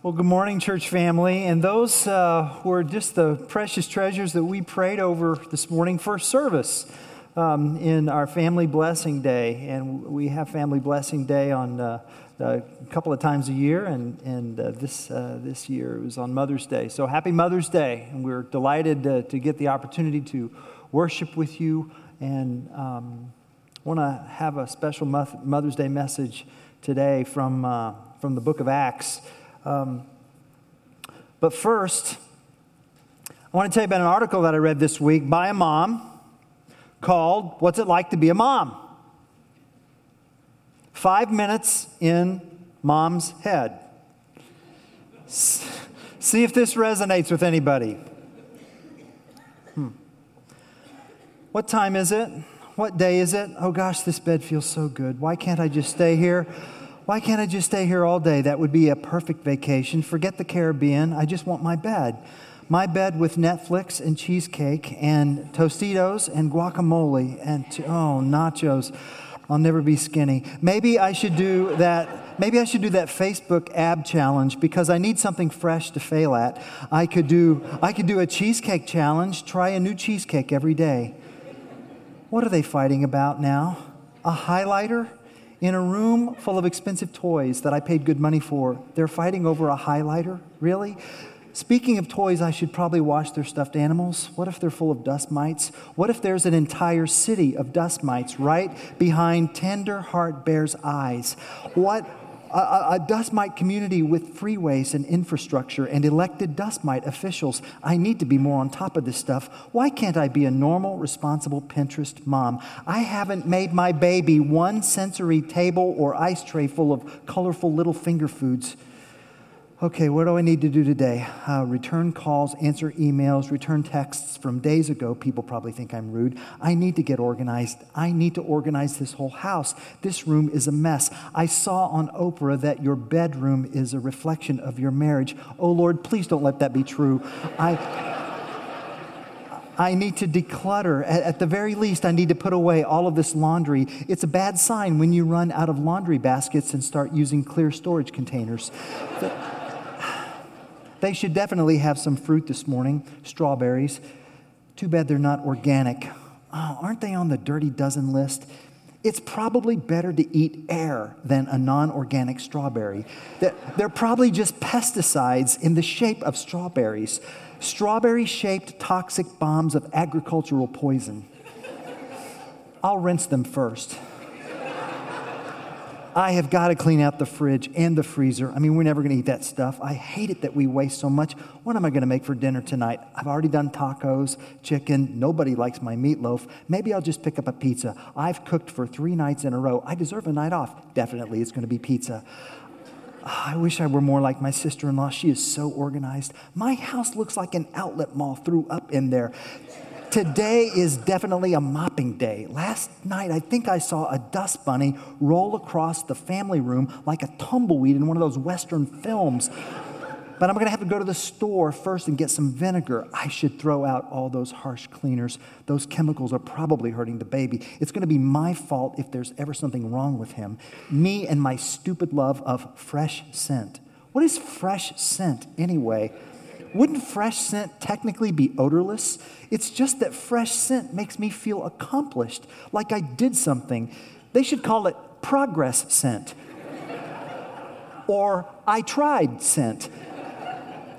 Well, good morning, church family. And those uh, were just the precious treasures that we prayed over this morning, first service um, in our Family Blessing Day. And we have Family Blessing Day on uh, a couple of times a year. And, and uh, this, uh, this year it was on Mother's Day. So happy Mother's Day. And we're delighted to, to get the opportunity to worship with you. And um, want to have a special Mother's Day message today from, uh, from the book of Acts. Um, but first, I want to tell you about an article that I read this week by a mom called What's It Like to Be a Mom? Five minutes in mom's head. See if this resonates with anybody. Hmm. What time is it? What day is it? Oh gosh, this bed feels so good. Why can't I just stay here? Why can't I just stay here all day? That would be a perfect vacation. Forget the Caribbean. I just want my bed. My bed with Netflix and cheesecake and Tostitos and guacamole and, oh, nachos. I'll never be skinny. Maybe I should do that. Maybe I should do that Facebook ab challenge because I need something fresh to fail at. I could do, I could do a cheesecake challenge, try a new cheesecake every day. What are they fighting about now? A highlighter? In a room full of expensive toys that I paid good money for, they're fighting over a highlighter? Really? Speaking of toys, I should probably wash their stuffed animals. What if they're full of dust mites? What if there's an entire city of dust mites right behind Tenderheart Bear's eyes? What a, a, dust mite community with freeways and infrastructure and elected dust mite officials. I need to be more on top of this stuff. Why can't I be a normal, responsible Pinterest mom? I haven't made my baby one sensory table or ice tray full of colorful little finger foods Okay, what do I need to do today? Uh, return calls, answer emails, return texts from days ago. People probably think I'm rude. I need to get organized. I need to organize this whole house. This room is a mess. I saw on Oprah that your bedroom is a reflection of your marriage. Oh Lord, please don't let that be true. I. I need to declutter. At, the very least, I need to put away all of this laundry. It's a bad sign when you run out of laundry baskets and start using clear storage containers. They should definitely have some fruit this morning, strawberries. Too bad they're not organic. Oh, aren't they on the dirty dozen list? It's probably better to eat air than a non organic strawberry. They're probably just pesticides in the shape of strawberries, strawberry shaped toxic bombs of agricultural poison. I'll rinse them first. I have got to clean out the fridge and the freezer. I mean, we're never going to eat that stuff. I hate it that we waste so much. What am I going to make for dinner tonight? I've already done tacos, chicken. Nobody likes my meatloaf. Maybe I'll just pick up a pizza. I've cooked for three nights in a row. I deserve a night off. Definitely, it's going to be pizza. I wish I were more like my sister in law. She is so organized. My house looks like an outlet mall threw up in there. Today is definitely a mopping day. Last night, I think I saw a dust bunny roll across the family room like a tumbleweed in one of those Western films. But I'm going to have to go to the store first and get some vinegar. I should throw out all those harsh cleaners. Those chemicals are probably hurting the baby. It's going to be my fault if there's ever something wrong with him. Me and my stupid love of fresh scent. What is fresh scent anyway? Wouldn't fresh scent technically be odorless? It's just that fresh scent makes me feel accomplished, like I did something. They should call it progress scent or I tried scent.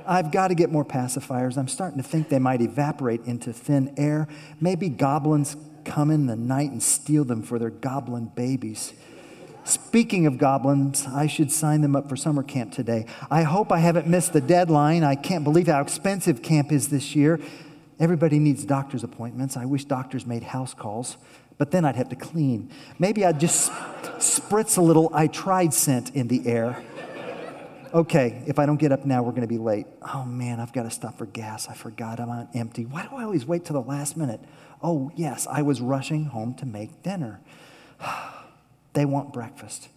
I've got to get more pacifiers. I'm starting to think they might evaporate into thin air. Maybe goblins come in the night and steal them for their goblin babies. Speaking of goblins, I should sign them up for summer camp today. I hope I haven't missed the deadline. I can't believe how expensive camp is this year. Everybody needs doctor's appointments. I wish doctors made house calls, but then I'd have to clean. Maybe I'd just spritz a little I tried scent in the air. Okay, if I don't get up now, we're going to be late. Oh man, I've got to stop for gas. I forgot I'm on empty. Why do I always wait till the last minute? Oh, yes, I was rushing home to make dinner. They want breakfast.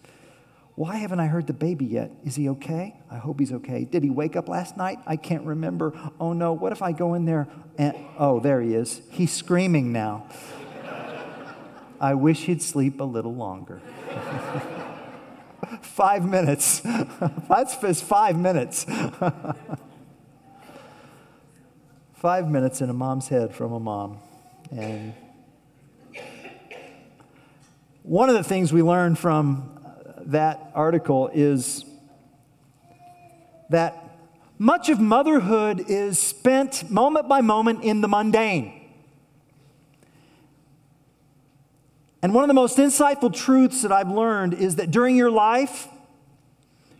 Why haven't I heard the baby yet? Is he okay? I hope he's okay. Did he wake up last night? I can't remember. Oh no, what if I go in there and, oh, there he is. He's screaming now. I wish he'd sleep a little longer. five minutes. That's just five minutes. five minutes in a mom's head from a mom. And one of the things we learned from that article is that much of motherhood is spent moment by moment in the mundane. And one of the most insightful truths that I've learned is that during your life,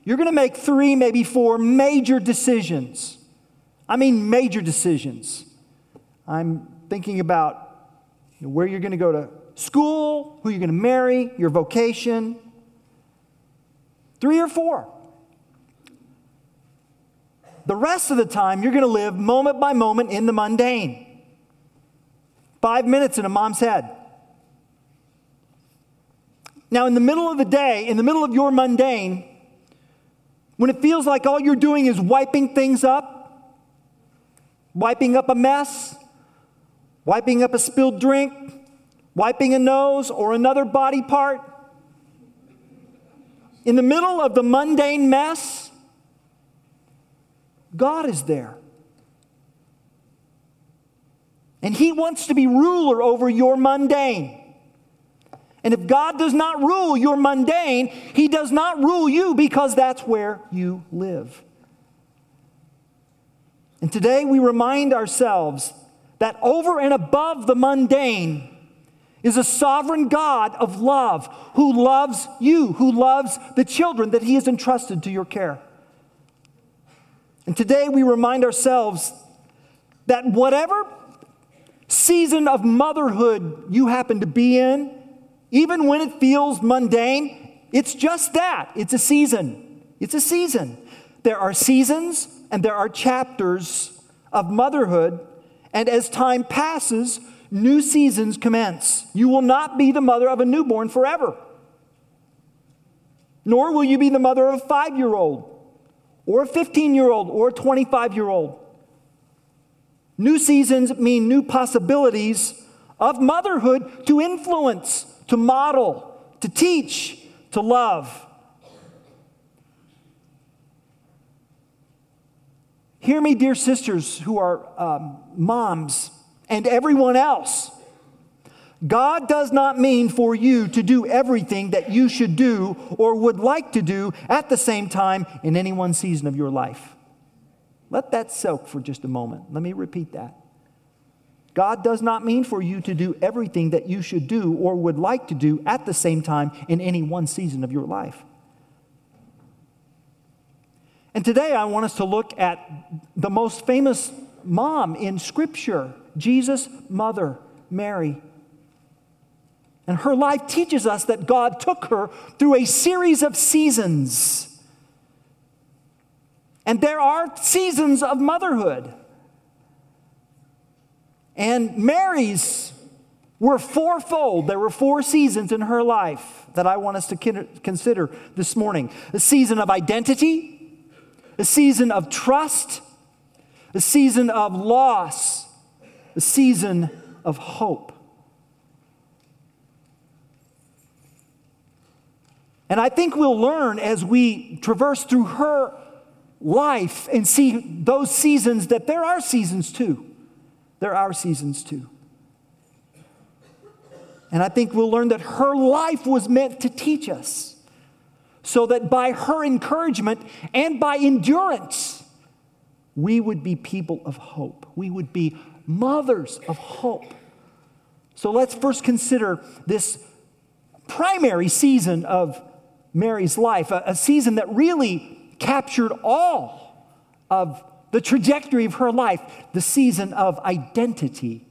you're going to make three, maybe four major decisions. I mean, major decisions. I'm thinking about where you're going to go to school, who you're going to marry, your vocation. Three or four. The rest of the time, you're going to live moment by moment in the mundane. Five minutes in a mom's head. Now, in the middle of the day, in the middle of your mundane, when it feels like all you're doing is wiping things up, wiping up a mess, wiping up a spilled drink, wiping a nose or another body part, in the middle of the mundane mess, God is there. And He wants to be ruler over your mundane. And if God does not rule your mundane, He does not rule you because that's where you live. And today we remind ourselves that over and above the mundane is a sovereign God of love who loves you, who loves the children that He has entrusted to your care. And today we remind ourselves that whatever season of motherhood you happen to be in, even when it feels mundane, it's just that. It's a season. It's a season. There are seasons and there are chapters of motherhood, and as time passes, new seasons commence. You will not be the mother of a newborn forever, nor will you be the mother of a five year old, or a 15 year old, or a 25 year old. New seasons mean new possibilities of motherhood to influence to model, to teach, to love. Hear me, dear sisters who are um, moms and everyone else. God does not mean for you to do everything that you should do or would like to do at the same time in any one season of your life. Let that soak for just a moment. Let me repeat that. God does not mean for you to do everything that you should do or would like to do at the same time in any one season of your life. And today I want us to look at the most famous mom in Scripture, Jesus' mother, Mary. And her life teaches us that God took her through a series of seasons. And there are seasons of motherhood. And Mary's were fourfold. There were four seasons in her life that I want us to consider this morning a season of identity, a season of trust, a season of loss, a season of hope. And I think we'll learn as we traverse through her life and see those seasons that there are seasons too. There are seasons too. And I think we'll learn that her life was meant to teach us so that by her encouragement and by endurance, we would be people of hope. We would be mothers of hope. So let's first consider this primary season of Mary's life, a, a season that really captured all of the trajectory of her life, the season of identity.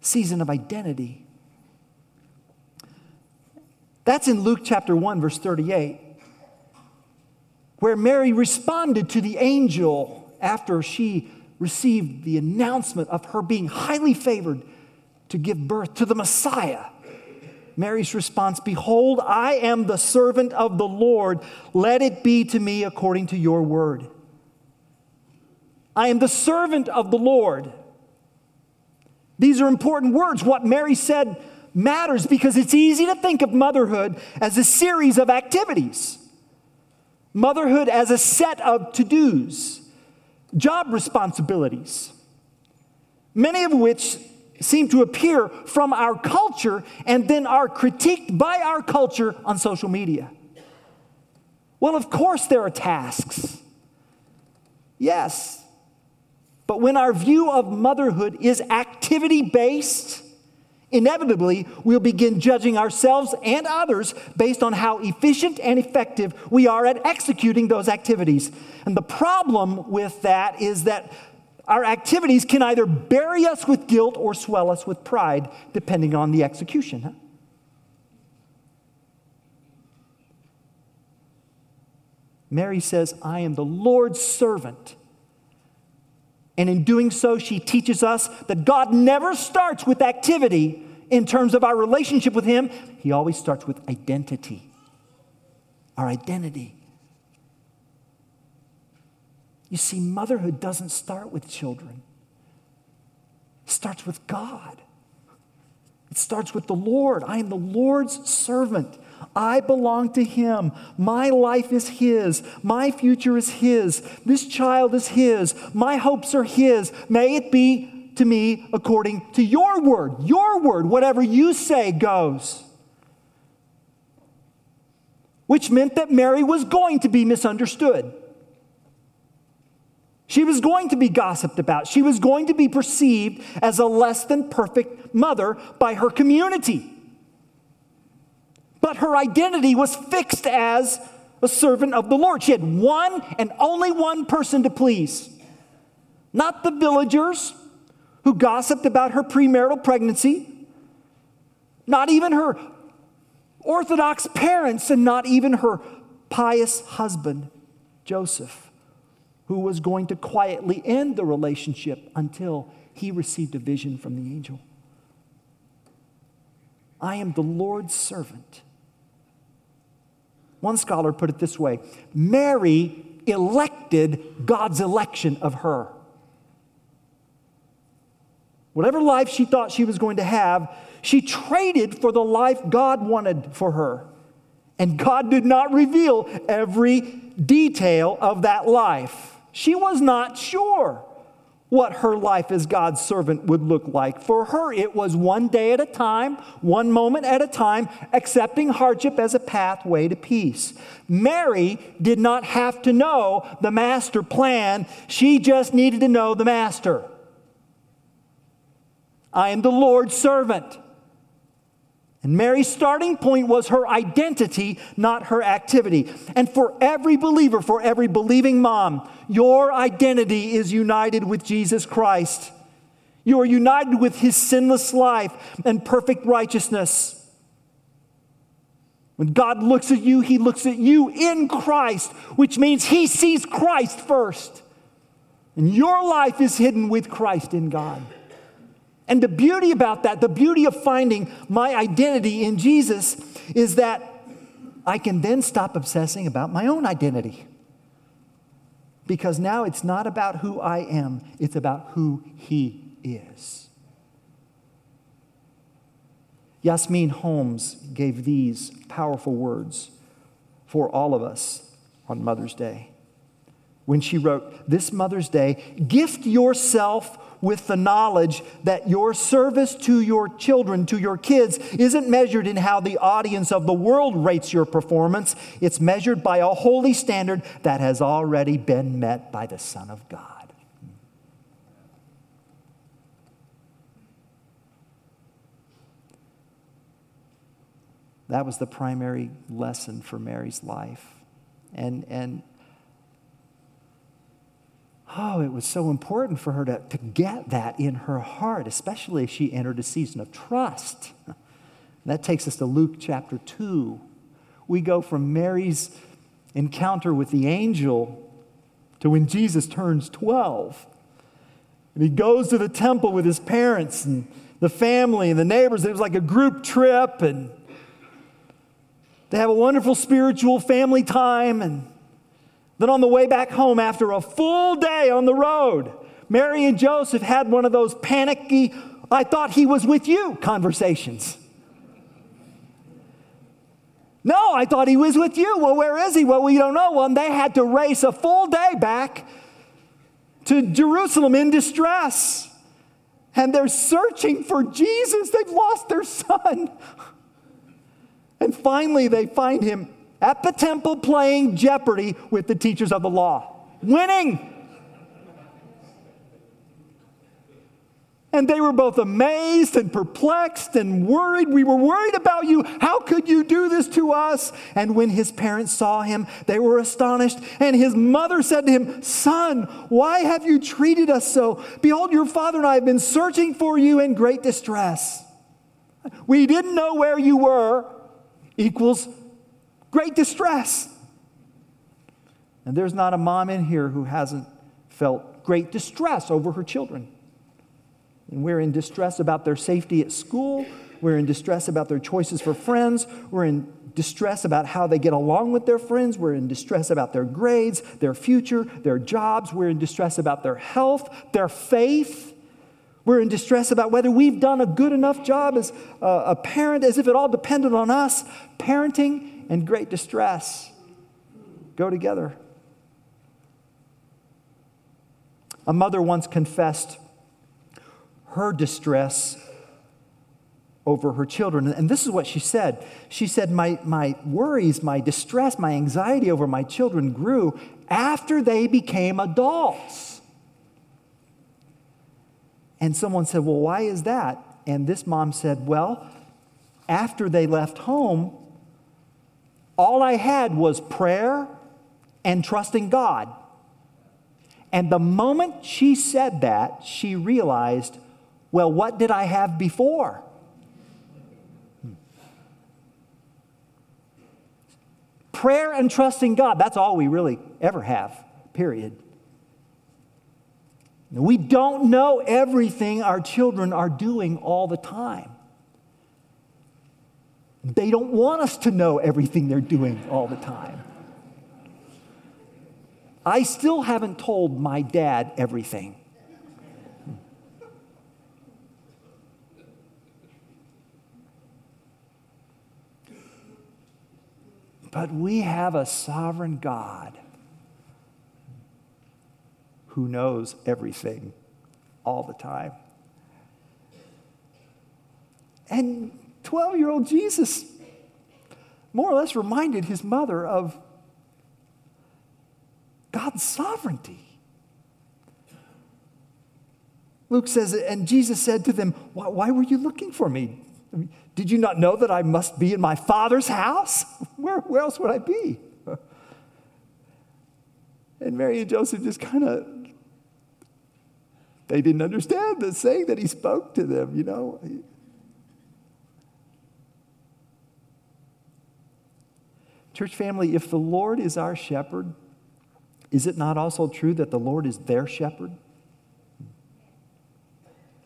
Season of identity. That's in Luke chapter 1, verse 38, where Mary responded to the angel after she received the announcement of her being highly favored to give birth to the Messiah. Mary's response Behold, I am the servant of the Lord. Let it be to me according to your word. I am the servant of the Lord. These are important words. What Mary said matters because it's easy to think of motherhood as a series of activities. Motherhood as a set of to dos, job responsibilities, many of which seem to appear from our culture and then are critiqued by our culture on social media. Well, of course, there are tasks. Yes. But when our view of motherhood is activity based, inevitably we'll begin judging ourselves and others based on how efficient and effective we are at executing those activities. And the problem with that is that our activities can either bury us with guilt or swell us with pride, depending on the execution. Huh? Mary says, I am the Lord's servant. And in doing so, she teaches us that God never starts with activity in terms of our relationship with Him, He always starts with identity. Our identity. You see, motherhood doesn't start with children, it starts with God. It starts with the Lord. I am the Lord's servant. I belong to Him. My life is His. My future is His. This child is His. My hopes are His. May it be to me according to your word. Your word, whatever you say goes. Which meant that Mary was going to be misunderstood. She was going to be gossiped about. She was going to be perceived as a less than perfect mother by her community. But her identity was fixed as a servant of the Lord. She had one and only one person to please. Not the villagers who gossiped about her premarital pregnancy, not even her Orthodox parents, and not even her pious husband, Joseph who was going to quietly end the relationship until he received a vision from the angel. I am the Lord's servant. One scholar put it this way Mary elected God's election of her. Whatever life she thought she was going to have, she traded for the life God wanted for her. And God did not reveal every detail of that life. She was not sure what her life as God's servant would look like. For her, it was one day at a time, one moment at a time, accepting hardship as a pathway to peace. Mary did not have to know the master plan, she just needed to know the master. I am the Lord's servant. And Mary's starting point was her identity, not her activity. And for every believer, for every believing mom, your identity is united with Jesus Christ. You are united with his sinless life and perfect righteousness. When God looks at you, he looks at you in Christ, which means he sees Christ first. And your life is hidden with Christ in God. And the beauty about that, the beauty of finding my identity in Jesus, is that I can then stop obsessing about my own identity. Because now it's not about who I am, it's about who He is. Jasmine Holmes gave these powerful words for all of us on Mother's Day. When she wrote, This Mother's Day, gift yourself with the knowledge that your service to your children, to your kids, isn't measured in how the audience of the world rates your performance. It's measured by a holy standard that has already been met by the Son of God. That was the primary lesson for Mary's life. And, and oh, it was so important for her to, to get that in her heart, especially as she entered a season of trust. That takes us to Luke chapter 2. We go from Mary's encounter with the angel to when Jesus turns 12. And he goes to the temple with his parents and the family and the neighbors. It was like a group trip, and they have a wonderful spiritual family time. And then on the way back home, after a full day on the road, Mary and Joseph had one of those panicky, I thought he was with you conversations. No, I thought he was with you. Well, where is he? Well, we don't know. Well, they had to race a full day back to Jerusalem in distress. And they're searching for Jesus. They've lost their son. And finally, they find him at the temple playing Jeopardy with the teachers of the law, winning. And they were both amazed and perplexed and worried. We were worried about you. How could you do this to us? And when his parents saw him, they were astonished. And his mother said to him, Son, why have you treated us so? Behold, your father and I have been searching for you in great distress. We didn't know where you were, equals great distress. And there's not a mom in here who hasn't felt great distress over her children. And we're in distress about their safety at school. We're in distress about their choices for friends. We're in distress about how they get along with their friends. We're in distress about their grades, their future, their jobs. We're in distress about their health, their faith. We're in distress about whether we've done a good enough job as a parent, as if it all depended on us. Parenting and great distress go together. A mother once confessed her distress over her children. And this is what she said. She said, My, my worries, my distress, my anxiety over my children grew after they became adults. And someone said, Well, why is that? And this mom said, Well, after they left home, all I had was prayer and trusting God. And the moment she said that, she realized well, what did I have before? Prayer and trusting God, that's all we really ever have, period. We don't know everything our children are doing all the time. They don't want us to know everything they're doing all the time. I still haven't told my dad everything. But we have a sovereign God who knows everything all the time. And 12 year old Jesus more or less reminded his mother of God's sovereignty. Luke says, and Jesus said to them, Why, why were you looking for me? Did you not know that I must be in my Father's house? Where, where else would I be? And Mary and Joseph just kind of, they didn't understand the saying that he spoke to them, you know. Church family, if the Lord is our shepherd, is it not also true that the Lord is their shepherd?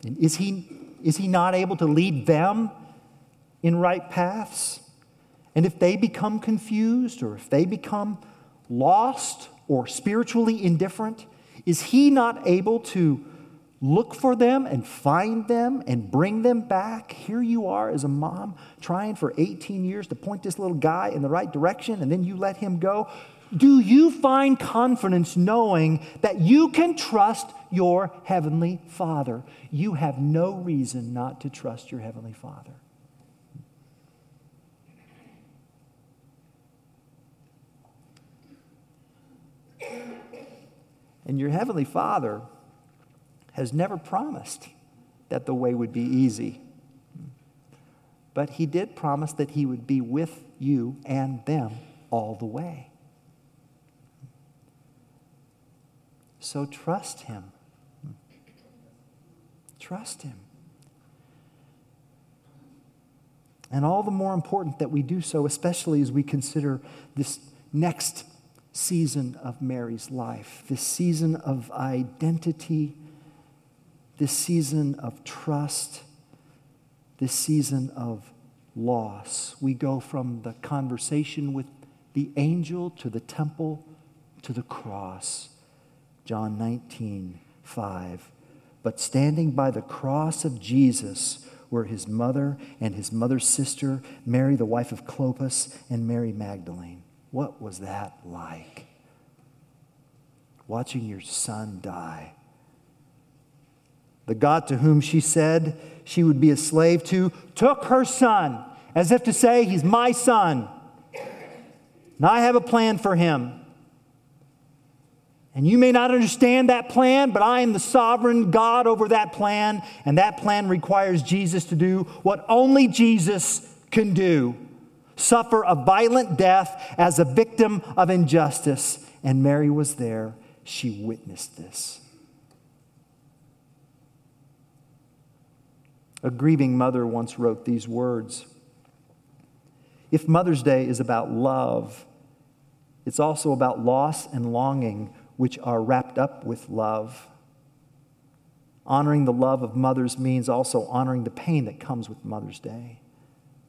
And is he, is he not able to lead them in right paths? And if they become confused or if they become lost or spiritually indifferent, is He not able to look for them and find them and bring them back? Here you are as a mom trying for 18 years to point this little guy in the right direction and then you let him go. Do you find confidence knowing that you can trust your Heavenly Father? You have no reason not to trust your Heavenly Father. And your Heavenly Father has never promised that the way would be easy. But He did promise that He would be with you and them all the way. So trust Him. Trust Him. And all the more important that we do so, especially as we consider this next season of Mary's life, this season of identity, this season of trust, this season of loss. We go from the conversation with the angel to the temple to the cross. John 19, 5. But standing by the cross of Jesus were his mother and his mother's sister, Mary, the wife of Clopas, and Mary Magdalene. What was that like? Watching your son die. The God to whom she said she would be a slave to took her son, as if to say, He's my son. And I have a plan for him. And you may not understand that plan, but I am the sovereign God over that plan, and that plan requires Jesus to do what only Jesus can do suffer a violent death as a victim of injustice. And Mary was there, she witnessed this. A grieving mother once wrote these words If Mother's Day is about love, it's also about loss and longing which are wrapped up with love. Honoring the love of mothers means also honoring the pain that comes with Mother's Day.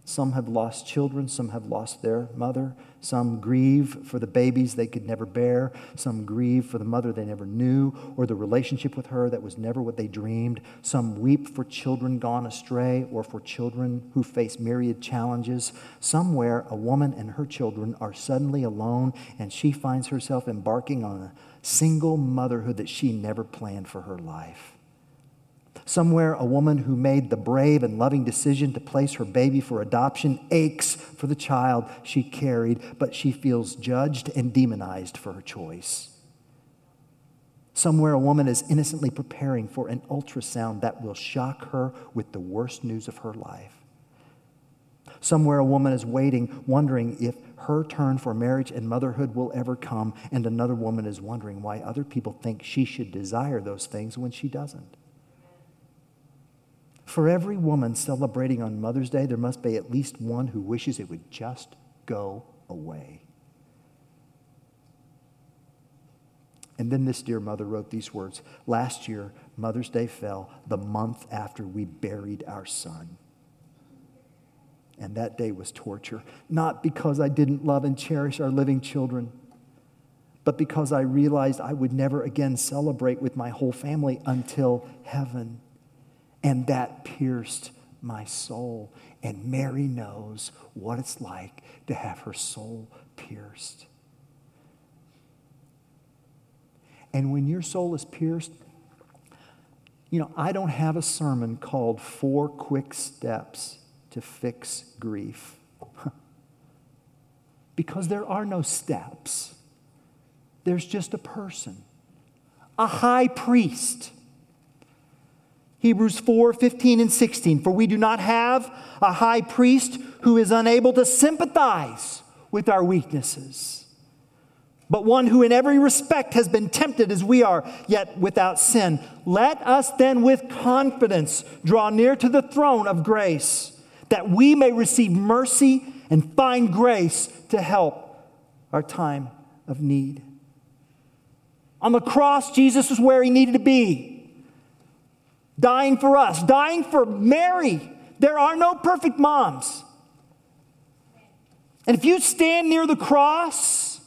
Some have lost children, some have lost their mother, some grieve for the babies they could never bear, some grieve for the mother they never knew or the relationship with her that was never what they dreamed, some weep for children gone astray or for children who face myriad challenges. Somewhere, a woman and her children are suddenly alone and she finds herself embarking on a single motherhood that she never planned for her life. Somewhere, a woman who made the brave and loving decision to place her baby for adoption aches for the child she carried, but she feels judged and demonized for her choice. Somewhere, a woman is innocently preparing for an ultrasound that will shock her with the worst news of her life. Somewhere, a woman is waiting, wondering if her turn for marriage and motherhood will ever come, and another woman is wondering why other people think she should desire those things when she doesn't. For every woman celebrating on Mother's Day, there must be at least one who wishes it would just go away. And then this dear mother wrote these words Last year, Mother's Day fell the month after we buried our son. And that day was torture, not because I didn't love and cherish our living children, but because I realized I would never again celebrate with my whole family until heaven. And that pierced my soul. And Mary knows what it's like to have her soul pierced. And when your soul is pierced, you know, I don't have a sermon called Four Quick Steps to Fix Grief. because there are no steps, there's just a person, a high priest Hebrews 4 15 and 16. For we do not have a high priest who is unable to sympathize with our weaknesses, but one who in every respect has been tempted as we are, yet without sin. Let us then with confidence draw near to the throne of grace, that we may receive mercy and find grace to help our time of need. On the cross, Jesus was where he needed to be dying for us, dying for Mary. There are no perfect moms. And if you stand near the cross,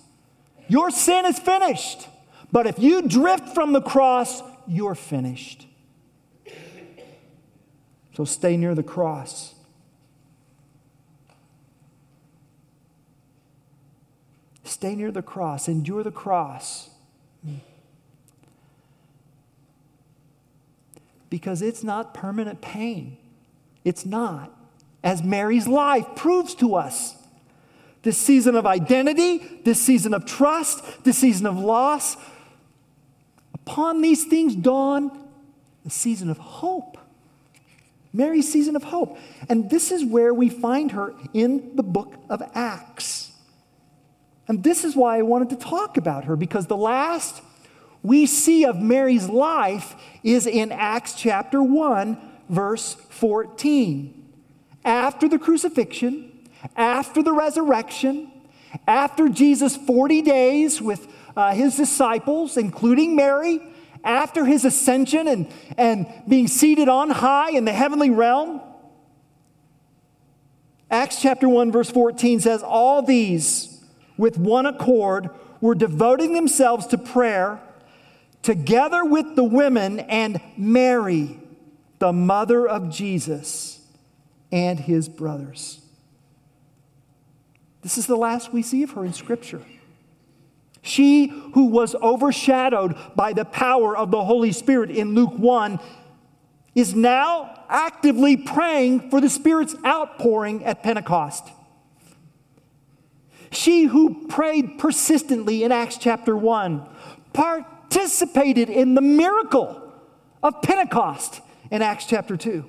your sin is finished. But if you drift from the cross, you're finished. So stay near the cross. Stay near the cross, endure the cross. Because it's not permanent pain. It's not, as Mary's life proves to us. This season of identity, this season of trust, this season of loss, upon these things dawn the season of hope. Mary's season of hope. And this is where we find her in the book of Acts. And this is why I wanted to talk about her, because the last we see of Mary's life is in Acts chapter 1, verse 14. After the crucifixion, after the resurrection, after Jesus' 40 days with uh, his disciples, including Mary, after his ascension and, and being seated on high in the heavenly realm, Acts chapter 1, verse 14 says, All these, with one accord, were devoting themselves to prayer together with the women and Mary, the mother of Jesus, and his brothers. This is the last we see of her in Scripture. She who was overshadowed by the power of the Holy Spirit in Luke 1 is now actively praying for the Spirit's outpouring at Pentecost. She who prayed persistently in Acts chapter 1 participated in the miracle of Pentecost in Acts chapter 2.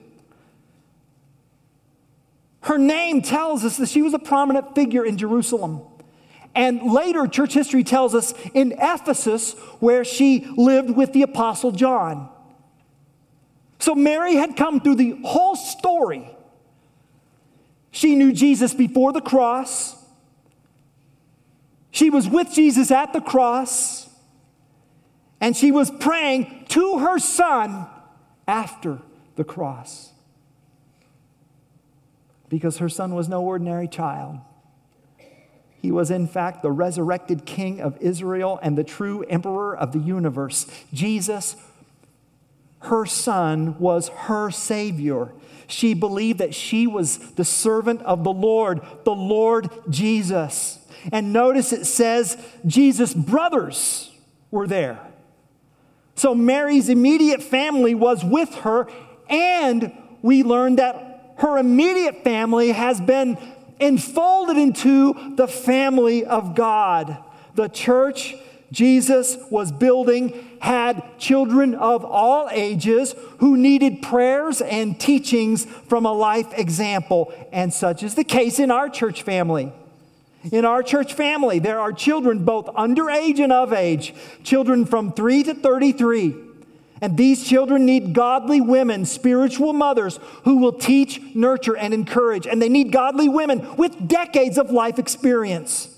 Her name tells us that she was a prominent figure in Jerusalem. And later, church history tells us in Ephesus, where she lived with the Apostle John. So Mary had come through the whole story. She knew Jesus before the cross. She was with Jesus at the cross. And she was praying to her son after the cross. Because her son was no ordinary child. He was, in fact, the resurrected king of Israel and the true emperor of the universe. Jesus, her son, was her savior. She believed that she was the servant of the Lord, the Lord Jesus. And notice it says Jesus' brothers were there. So Mary's immediate family was with her, and we learned that her immediate family has been enfolded into the family of God. The church Jesus was building had children of all ages who needed prayers and teachings from a life example, and such is the case in our church family. In our church family, there are children both underage and of age, children from 3 to 33. And these children need godly women, spiritual mothers who will teach, nurture, and encourage. And they need godly women with decades of life experience.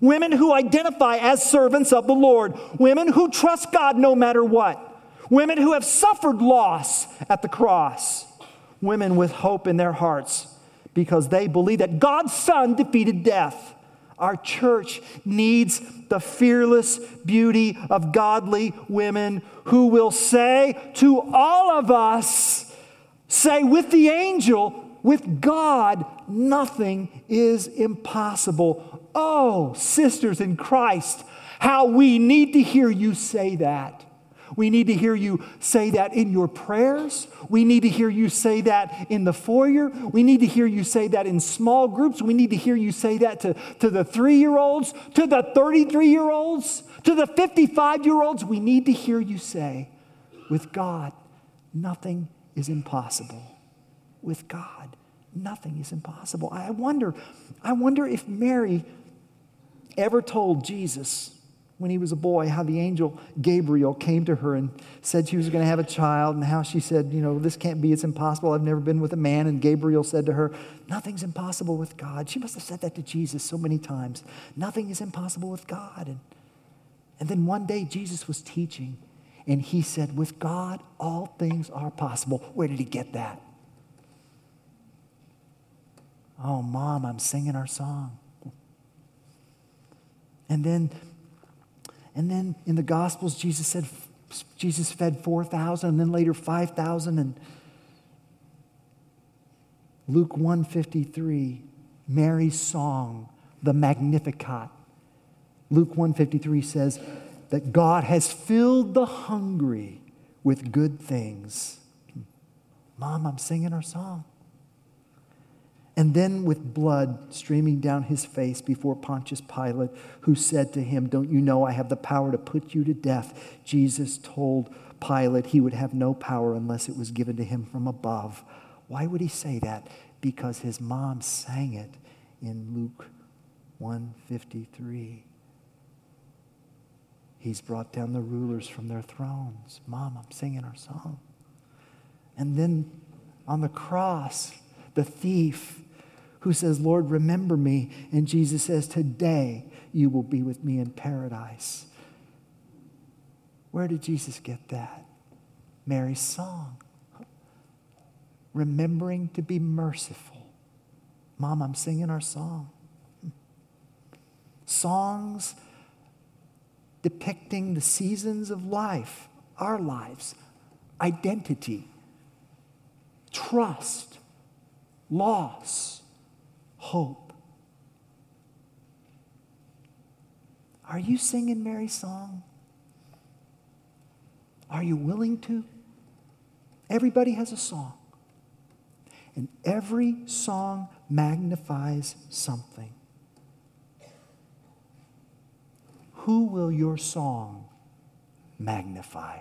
Women who identify as servants of the Lord. Women who trust God no matter what. Women who have suffered loss at the cross. Women with hope in their hearts because they believe that God's Son defeated death. Our church needs the fearless beauty of godly women who will say to all of us, say with the angel, with God, nothing is impossible. Oh, sisters in Christ, how we need to hear you say that. We need to hear you say that in your prayers. We need to hear you say that in the foyer. We need to hear you say that in small groups. We need to hear you say that to, to the three year olds, to the 33 year olds, to the 55 year olds. We need to hear you say, with God, nothing is impossible. With God, nothing is impossible. I wonder, I wonder if Mary ever told Jesus, when he was a boy, how the angel Gabriel came to her and said she was going to have a child, and how she said, You know, this can't be, it's impossible. I've never been with a man. And Gabriel said to her, Nothing's impossible with God. She must have said that to Jesus so many times. Nothing is impossible with God. And, and then one day, Jesus was teaching, and he said, With God, all things are possible. Where did he get that? Oh, mom, I'm singing our song. And then and then in the Gospels, Jesus said, Jesus fed 4,000 and then later 5,000. And Luke 153, Mary's song, the Magnificat. Luke 153 says that God has filled the hungry with good things. Mom, I'm singing our song. And then, with blood streaming down his face before Pontius Pilate, who said to him, Don't you know I have the power to put you to death? Jesus told Pilate he would have no power unless it was given to him from above. Why would he say that? Because his mom sang it in Luke 153. He's brought down the rulers from their thrones. Mom, I'm singing our song. And then on the cross, the thief who says, Lord, remember me. And Jesus says, Today you will be with me in paradise. Where did Jesus get that? Mary's song. Remembering to be merciful. Mom, I'm singing our song. Songs depicting the seasons of life, our lives, identity, trust, loss, hope. Are you singing Mary's song? Are you willing to? Everybody has a song. And every song magnifies something. Who will your song magnify